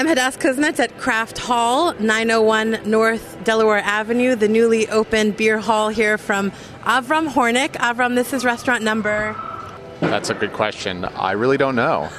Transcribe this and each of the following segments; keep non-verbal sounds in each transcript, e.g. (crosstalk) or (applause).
I'm Hadas Kuznits at Craft Hall, 901 North Delaware Avenue, the newly opened beer hall here from Avram Hornik. Avram, this is restaurant number. That's a good question. I really don't know. (laughs)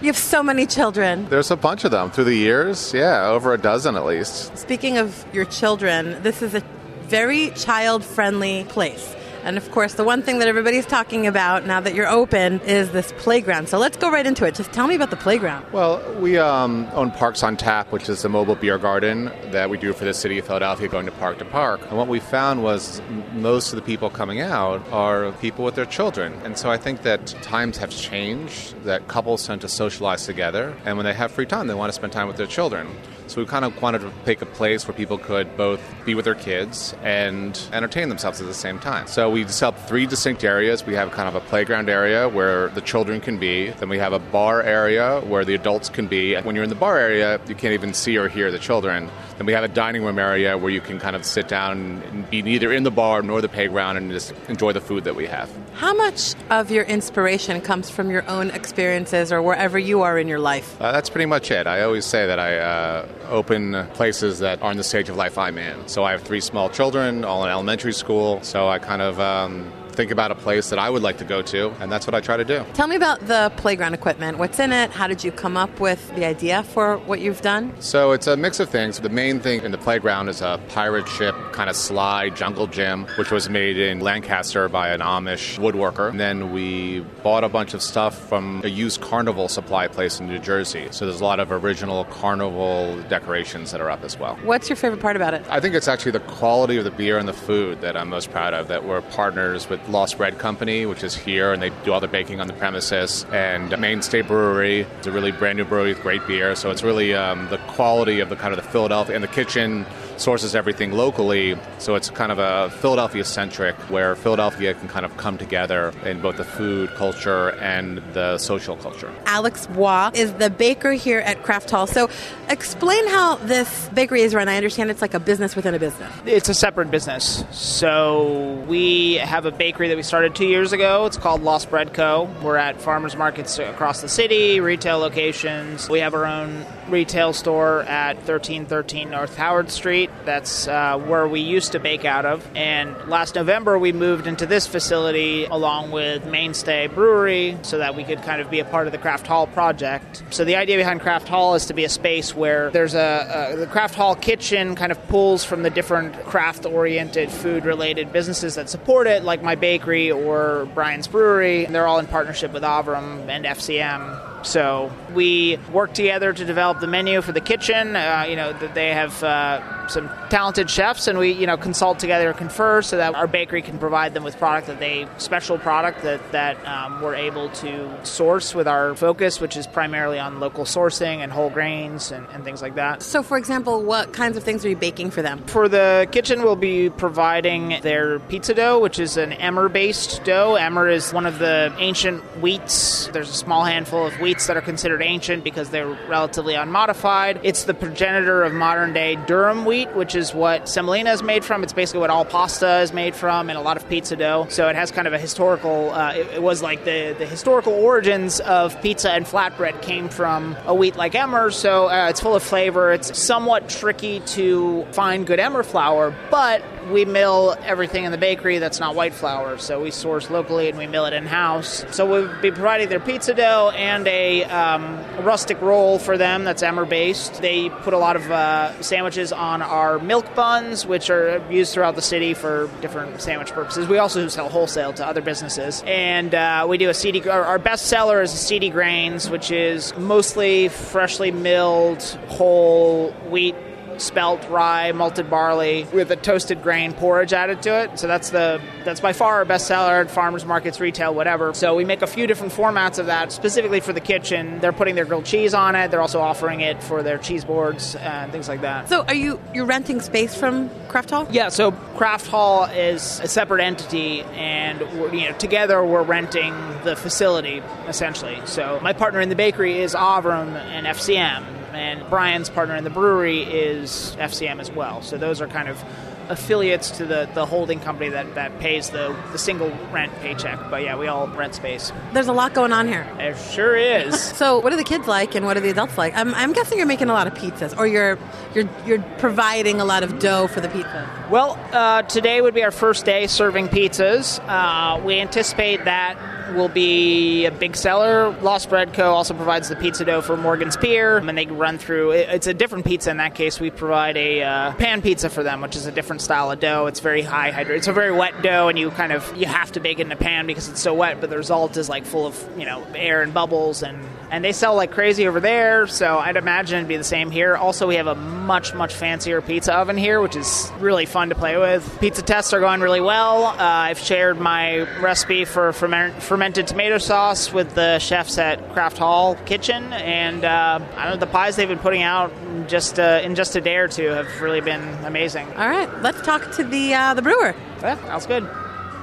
You have so many children. There's a bunch of them through the years. Yeah, over a dozen at least. Speaking of your children, this is a very child friendly place. And of course, the one thing that everybody's talking about now that you're open is this playground. So let's go right into it. Just tell me about the playground. Well, we um, own Parks on Tap, which is a mobile beer garden that we do for the city of Philadelphia, going to park to park. And what we found was most of the people coming out are people with their children. And so I think that times have changed, that couples tend to socialize together. And when they have free time, they want to spend time with their children. So we kind of wanted to pick a place where people could both be with their kids and entertain themselves at the same time. So we developed three distinct areas. We have kind of a playground area where the children can be. Then we have a bar area where the adults can be. And when you're in the bar area, you can't even see or hear the children. Then we have a dining room area where you can kind of sit down and be neither in the bar nor the playground and just enjoy the food that we have. How much of your inspiration comes from your own experiences or wherever you are in your life? Uh, that's pretty much it. I always say that I uh, open places that are in the stage of life I'm in. So I have three small children, all in elementary school. So I kind of um, think about a place that I would like to go to, and that's what I try to do. Tell me about the playground equipment. What's in it? How did you come up with the idea for what you've done? So it's a mix of things. The main thing in the playground is a pirate ship kind of slide jungle gym, which was made in Lancaster by an Amish woodworker. And then we bought a bunch of stuff from a used carnival supply place in New Jersey. So there's a lot of original carnival decorations that are up as well. What's your favorite part about it? I think it's actually the quality of the beer and the food that I'm most proud of. That we're partners with Lost Bread Company, which is here, and they do all the baking on the premises. And Mainstay Brewery is a really brand new brewery with great beer. So it's really um, the quality of the kind of the Philadelphia and the kitchen sources everything locally. So it's kind of a Philadelphia centric, where Philadelphia can kind of come together in both the food culture and the social culture. Alex Bois is the baker here at Craft Hall. So explain how this bakery is run. I understand it's like a business within a business. It's a separate business. So we have a bakery that we started two years ago. It's called Lost Bread Co. We're at farmers markets across the city, retail locations. We have our own retail store at 1313 North Howard Street. That's uh, where we used to bake out of. And last November, we moved into this facility along with Mainstay Brewery so that we could kind of be a part of the Craft Hall project. So the idea behind Craft Hall is to be a space where there's a, a the Craft Hall kitchen kind of pulls from the different craft oriented food related businesses that support it, like my bakery or Brian's Brewery. They're all in partnership with Avram and FCM. So we work together to develop the menu for the kitchen. Uh, you know, that they have uh, some talented chefs, and we you know consult together, confer, so that our bakery can provide them with product that they special product that that um, we're able to source with our focus, which is primarily on local sourcing and whole grains and, and things like that. So, for example, what kinds of things are you baking for them? For the kitchen, we'll be providing their pizza dough, which is an emmer based dough. Emmer is one of the ancient wheats. There's a small handful of wheats that are considered ancient because they're relatively unmodified. It's the progenitor of modern day durum wheat, which is what semolina is made from. It's basically what all pasta is made from and a lot of pizza dough. So it has kind of a historical, uh, it, it was like the, the historical origins of pizza and flatbread came from a wheat like emmer. So uh, it's full of flavor. It's somewhat tricky to find good emmer flour, but we mill everything in the bakery that's not white flour. So we source locally and we mill it in house. So we'll be providing their pizza dough and a um, rustic roll for them that's emmer based. They put a lot of uh, sandwiches on our milk buns, which are used throughout the city for different sandwich purposes. We also sell wholesale to other businesses. And uh, we do a our best seller is CD grains, which is mostly freshly milled whole wheat spelt rye, malted barley with a toasted grain porridge added to it. So that's the that's by far our best seller at farmers markets, retail, whatever. So we make a few different formats of that specifically for the kitchen. They're putting their grilled cheese on it. They're also offering it for their cheese boards and things like that. So are you you're renting space from Craft Hall? Yeah, so Craft Hall is a separate entity, and we're, you know together we're renting the facility essentially. So my partner in the bakery is Avram and FCM, and Brian's partner in the brewery is FCM as well. So those are kind of affiliates to the, the holding company that, that pays the, the single rent paycheck. But yeah, we all rent space. There's a lot going on here. It sure is. (laughs) So, what are the kids like, and what are the adults like? I'm, I'm guessing you're making a lot of pizzas, or you're you're you're providing a lot of dough for the pizza. Well, uh, today would be our first day serving pizzas. Uh, we anticipate that will be a big seller. Lost Bread Co. also provides the pizza dough for Morgan's Pier, and they run through. It's a different pizza in that case. We provide a uh, pan pizza for them, which is a different style of dough. It's very high hydrated. It's a very wet dough, and you kind of you have to bake it in a pan because it's so wet. But the result is like full of you know air and bubbles and and they sell like crazy over there. So I'd imagine it'd be the same here. Also, we have a much much fancier pizza oven here, which is really fun to play with. Pizza tests are going really well. Uh, I've shared my recipe for ferment- fermented tomato sauce with the chefs at Craft Hall Kitchen, and uh, I don't know the pies they've been putting out in just uh, in just a day or two have really been amazing. All right, let's talk to the uh, the brewer. Yeah, sounds good.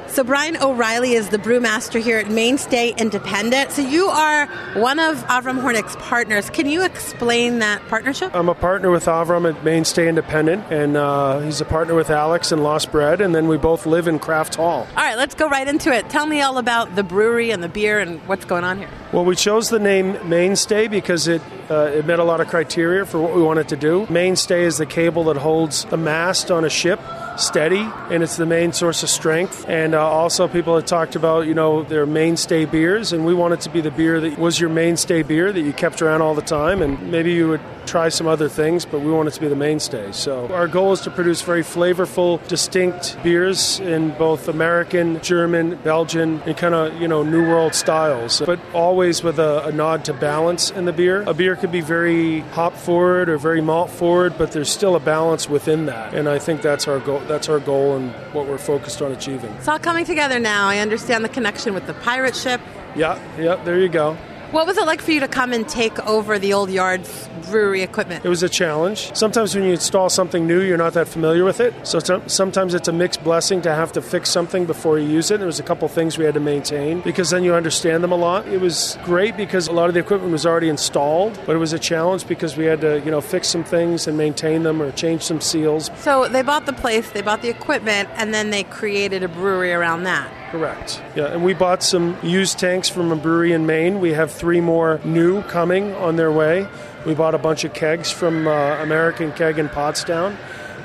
So Brian O'Reilly is the brewmaster here at Mainstay Independent. So you are one of Avram Hornik's partners. Can you explain that partnership? I'm a partner with Avram at Mainstay Independent, and uh, he's a partner with Alex and Lost Bread, and then we both live in Craft Hall. All right, let's go right into it. Tell me all about the brewery and the beer and what's going on here. Well, we chose the name Mainstay because it uh, it met a lot of criteria for what we wanted to do. Mainstay is the cable that holds the mast on a ship steady, and it's the main source of strength. And uh, also, people have talked about you know their mainstay beers, and we want it to be the beer that was your mainstay beer that you kept around all the time, and maybe you would try some other things, but we want it to be the mainstay. So our goal is to produce very flavorful, distinct beers in both American, German, Belgian, and kind of you know New World styles, but always with a, a nod to balance in the beer. A beer could be very hop forward or very malt forward, but there's still a balance within that, and I think that's our goal. That's our goal and what we're focused on achieving. It's all coming together now. I understand the connection with the pirate ship. Yeah, yeah, there you go. What was it like for you to come and take over the old yards brewery equipment? It was a challenge. Sometimes when you install something new, you're not that familiar with it. So t- sometimes it's a mixed blessing to have to fix something before you use it. There was a couple things we had to maintain because then you understand them a lot. It was great because a lot of the equipment was already installed, but it was a challenge because we had to, you know, fix some things and maintain them or change some seals. So they bought the place, they bought the equipment, and then they created a brewery around that. Correct. Yeah, and we bought some used tanks from a brewery in Maine. We have three more new coming on their way. We bought a bunch of kegs from uh, American Keg in Pottstown.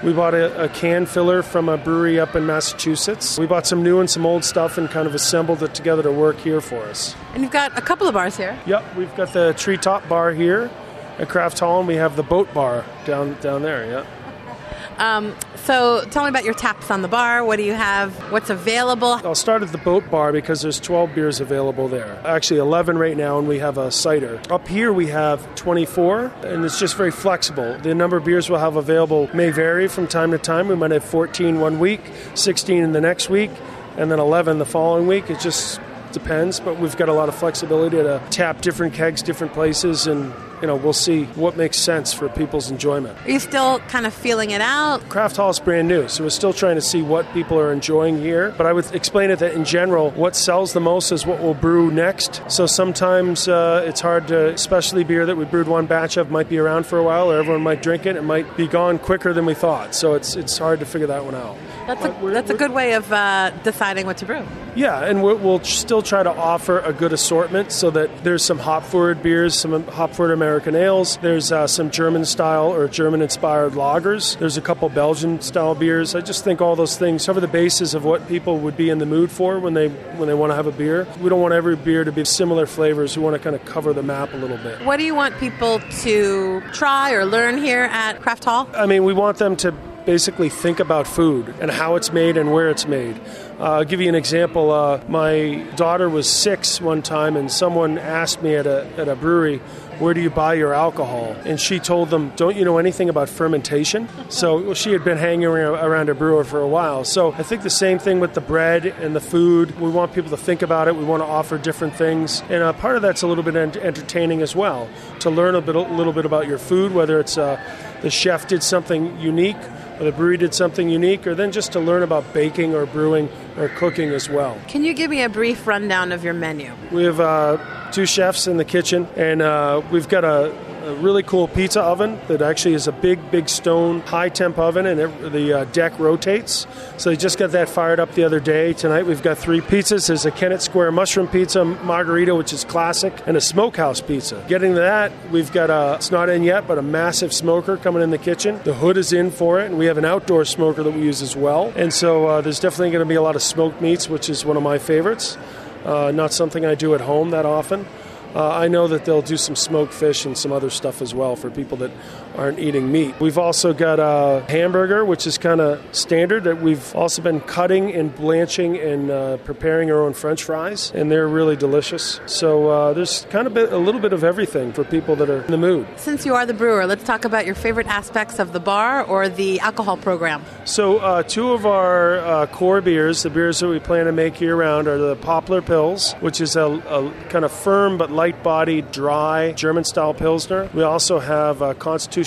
We bought a, a, can filler from a brewery up in Massachusetts. We bought some new and some old stuff and kind of assembled it together to work here for us. And you've got a couple of bars here. Yep, we've got the treetop bar here at Craft Hall, and we have the boat bar down down there. Yeah. Um, so tell me about your taps on the bar. What do you have? What's available? I'll start at the boat bar because there's 12 beers available there. Actually, 11 right now, and we have a cider. Up here we have 24, and it's just very flexible. The number of beers we'll have available may vary from time to time. We might have 14 one week, 16 in the next week, and then 11 the following week. It just depends, but we've got a lot of flexibility to tap different kegs, different places, and you know, we'll see what makes sense for people's enjoyment. Are you still kind of feeling it out? Craft Hall is brand new, so we're still trying to see what people are enjoying here. But I would explain it that in general, what sells the most is what we'll brew next. So sometimes uh, it's hard to, especially beer that we brewed one batch of might be around for a while, or everyone might drink it. It might be gone quicker than we thought. So it's it's hard to figure that one out. That's a, that's a good way of uh, deciding what to brew. Yeah, and we'll, we'll, still try to offer a good assortment so that there's some hop forward beers, some hop forward American ales. There's uh, some German style or German inspired lagers. There's a couple Belgian style beers. I just think all those things cover the basis of what people would be in the mood for when they when they want to have a beer. We don't want every beer to be similar flavors. We want to kind of cover the map a little bit. What do you want people to try or learn here at Craft Hall? I mean, we want them to basically think about food and how it's made and where it's made. Uh, I'll give you an example. Uh, my daughter was six one time, and someone asked me at a, at a brewery, where do you buy your alcohol? And she told them, don't you know anything about fermentation? So well, she had been hanging around a brewer for a while. So I think the same thing with the bread and the food. We want people to think about it. We want to offer different things. And uh, part of that's a little bit ent- entertaining as well, to learn a, bit, a little bit about your food, whether it's uh, the chef did something unique the brewery did something unique, or then just to learn about baking or brewing or cooking as well. Can you give me a brief rundown of your menu? We have uh, two chefs in the kitchen, and uh, we've got a, a really cool pizza oven that actually is a big, big stone high temp oven, and it, the uh, deck rotates. So they just got that fired up the other day. Tonight we've got three pizzas. There's a Kennett Square mushroom pizza, margherita, which is classic, and a smokehouse pizza. Getting to that, we've got a, it's not in yet, but a massive smoker coming in the kitchen. The hood is in for it, and we have an outdoor smoker that we use as well. And so uh, there's definitely going to be a lot of smoked meats, which is one of my favorites. Uh, not something I do at home that often. Uh, I know that they'll do some smoked fish and some other stuff as well for people that aren't eating meat. We've also got a hamburger, which is kind of standard, that we've also been cutting and blanching and uh, preparing our own french fries, and they're really delicious. So uh, there's kind of a little bit of everything for people that are in the mood. Since you are the brewer, let's talk about your favorite aspects of the bar or the alcohol program. So, uh, two of our uh, core beers, the beers that we plan to make year round, are the Poplar Pils, which is a, a kind of firm but light bodied, dry German style Pilsner. We also have a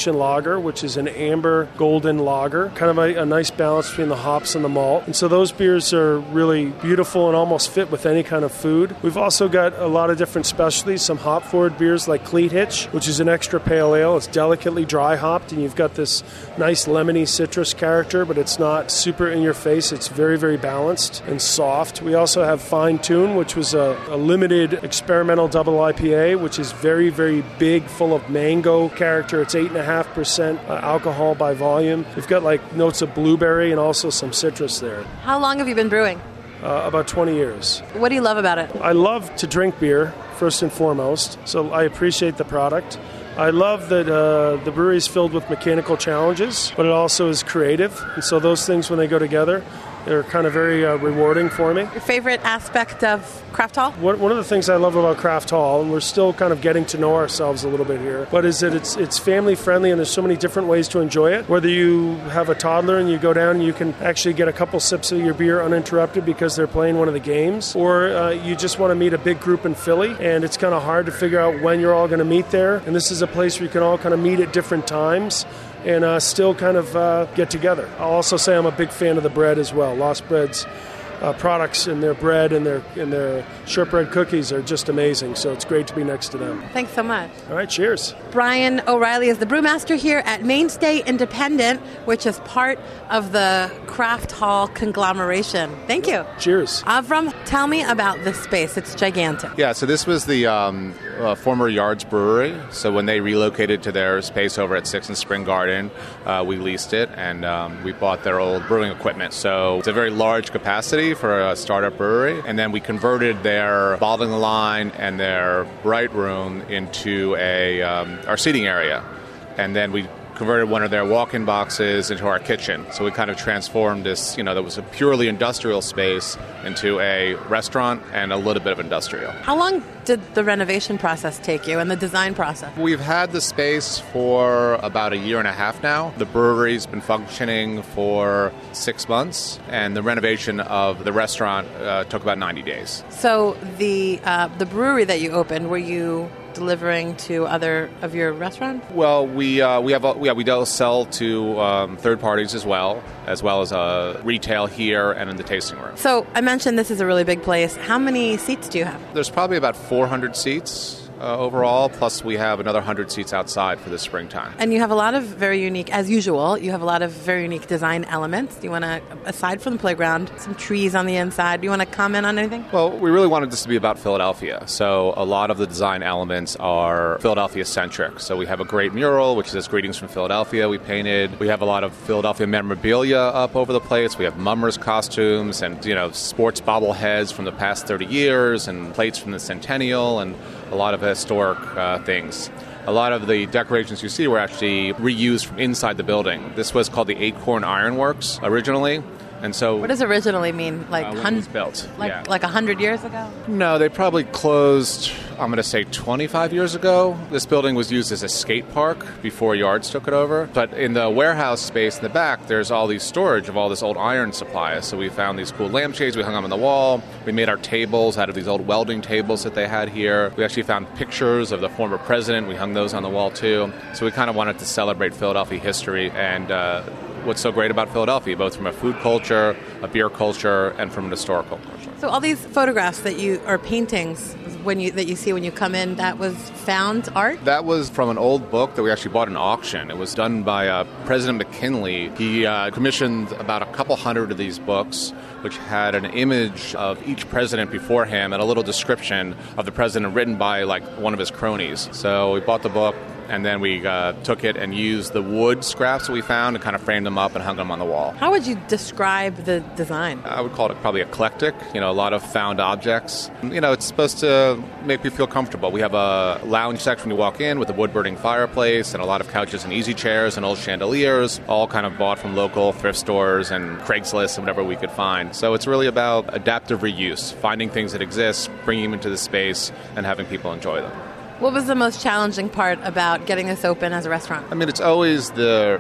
Lager, which is an amber golden lager, kind of a, a nice balance between the hops and the malt. And so those beers are really beautiful and almost fit with any kind of food. We've also got a lot of different specialties, some hop forward beers like Cleat Hitch, which is an extra pale ale. It's delicately dry hopped, and you've got this nice lemony citrus character, but it's not super in your face. It's very, very balanced and soft. We also have Fine Tune, which was a, a limited experimental double IPA, which is very, very big, full of mango character. It's eight and a 7.5% uh, alcohol by volume. We've got like notes of blueberry and also some citrus there. How long have you been brewing? Uh, about 20 years. What do you love about it? I love to drink beer, first and foremost, so I appreciate the product. I love that uh, the brewery is filled with mechanical challenges, but it also is creative. And so those things, when they go together, they're kind of very uh, rewarding for me. Your favorite aspect of Craft Hall? One of the things I love about Craft Hall, and we're still kind of getting to know ourselves a little bit here, but is that it's it's family friendly and there's so many different ways to enjoy it. Whether you have a toddler and you go down and you can actually get a couple sips of your beer uninterrupted because they're playing one of the games, or uh, you just want to meet a big group in Philly and it's kind of hard to figure out when you're all going to meet there. And this is a place where you can all kind of meet at different times and uh, still kind of uh, get together. I'll also say I'm a big fan of the bread as well. Lost Bread's uh, products and their bread and their and their shortbread cookies are just amazing. So it's great to be next to them. Thanks so much. All right, cheers. Brian O'Reilly is the brewmaster here at Mainstay Independent, which is part of the Craft Hall conglomeration. Thank you. Cheers. Avram, tell me about this space. It's gigantic. Yeah, so this was the um, uh, former Yards Brewery. So when they relocated to their space over at Six and Spring Garden, uh, we leased it and um, we bought their old brewing equipment. So it's a very large capacity for a startup brewery. And then we converted their bottling line and their bright room into a um, our seating area. And then we converted one of their walk-in boxes into our kitchen. So we kind of transformed this, you know, that was a purely industrial space into a restaurant and a little bit of industrial. How long did the renovation process take you and the design process? We've had the space for about a year and a half now. The brewery's been functioning for six months, and the renovation of the restaurant uh, took about 90 days. So the uh, the brewery that you opened, were you delivering to other of your restaurants? Well, we uh, we have a, yeah we do sell to um, third parties as well, as well as uh, retail here and in the tasting room. So I mentioned this is a really big place. How many seats do you have? There's probably about 400 seats uh, overall. Plus, we have another 100 seats outside for the springtime. And you have a lot of very unique, as usual, you have a lot of very unique design elements. Do you want to, aside from the playground, some trees on the inside, do you want to comment on anything? Well, we really wanted this to be about Philadelphia. So, a lot of the design elements are Philadelphia centric. So, we have a great mural, which says Greetings from Philadelphia, we painted. We have a lot of Philadelphia memorabilia up over the place. We have mummers costumes and, you know, sports bobbleheads from the past 30 years and plates from the centennial and a lot of historic uh, things. A lot of the decorations you see were actually reused from inside the building. This was called the Acorn Ironworks originally, And so What does originally mean? Like uh, when it hun- was built. like yeah. like a hundred years ago? No, they probably closed, I'm going to say 25 years ago. This building was used as a skate park before Yards took it over. But in the warehouse space in the back, there's all these storage of all this old iron supplies. So we found these cool lampshades, we hung them on the wall. We made our tables out of these old welding tables that they had here. We actually found pictures of the former president, we hung those on the wall too. So we kind of wanted to celebrate Philadelphia history and uh, what's so great about Philadelphia, both from a food culture, a beer culture, and from an historical culture. So all these photographs that you or paintings when you that you see when you come in, that was found art. That was from an old book that we actually bought an auction. It was done by uh, President McKinley. He uh, commissioned about a couple hundred of these books, which had an image of each president before him and a little description of the president written by like one of his cronies. So we bought the book. And then we uh, took it and used the wood scraps that we found and kind of framed them up and hung them on the wall. How would you describe the design? I would call it probably eclectic. You know, a lot of found objects. You know, it's supposed to make you feel comfortable. We have a lounge section when you walk in with a wood burning fireplace and a lot of couches and easy chairs and old chandeliers, all kind of bought from local thrift stores and Craigslist and whatever we could find. So it's really about adaptive reuse, finding things that exist, bringing them into the space, and having people enjoy them. What was the most challenging part about getting this open as a restaurant? I mean, it's always the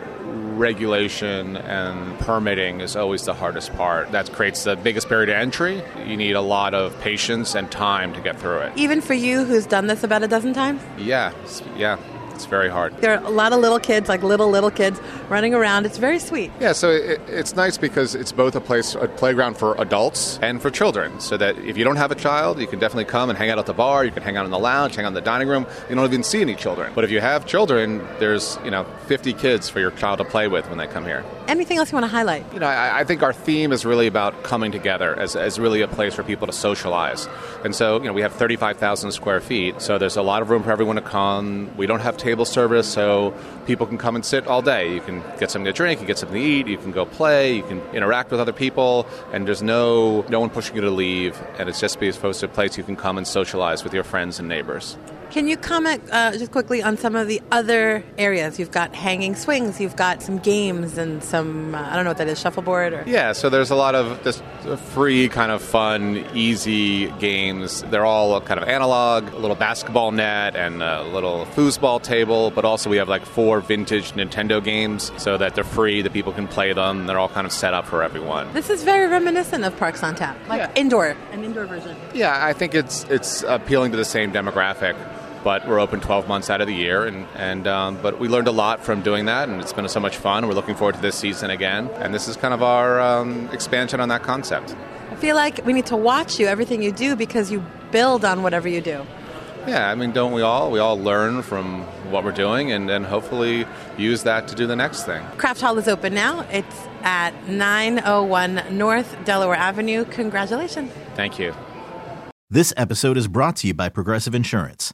regulation and permitting is always the hardest part. That creates the biggest barrier to entry. You need a lot of patience and time to get through it. Even for you who's done this about a dozen times? Yeah, yeah, it's very hard. There are a lot of little kids, like little, little kids, running around. It's very sweet. Yeah, so it, it's nice because it's both a place, a playground for adults and for children. So that if you don't have a child, you can definitely come and hang out at the bar. You can hang out in the lounge, hang out in the dining room. You don't even see any children. But if you have children, there's you know 50 kids for your child to play with when they come here. Anything else you want to highlight? You know, I, I think our theme is really about coming together as, as really a place for people to socialize. And so, you know, we have 35,000 square feet, so there's a lot of room for everyone to come. We don't have table service, so people can come and sit all day. You can get something to drink, you can get something to eat, you can go play, you can interact with other people, and there's no no one pushing you to leave. And it's just supposed to a place you can come and socialize with your friends and neighbors. Can you comment uh, just quickly on some of the other areas? You've got hanging swings, you've got some games and some, uh, I don't know what that is, shuffleboard or. Yeah, so there's a lot of just free, kind of fun, easy games. They're all kind of analog, a little basketball net and a little foosball table, but also we have like four vintage Nintendo games so that they're free, that people can play them. They're all kind of set up for everyone. This is very reminiscent of Parks on Tap, like Yeah. indoor, an indoor version. Yeah, I think it's it's appealing to the same demographic. But we're open 12 months out of the year, and, and um, but we learned a lot from doing that, and it's been so much fun. We're looking forward to this season again, and this is kind of our um, expansion on that concept. I feel like we need to watch you, everything you do, because you build on whatever you do. Yeah, I mean, don't we all? We all learn from what we're doing, and then hopefully use that to do the next thing. Craft Hall is open now. It's at 901 North Delaware Avenue. Congratulations. Thank you. This episode is brought to you by Progressive Insurance.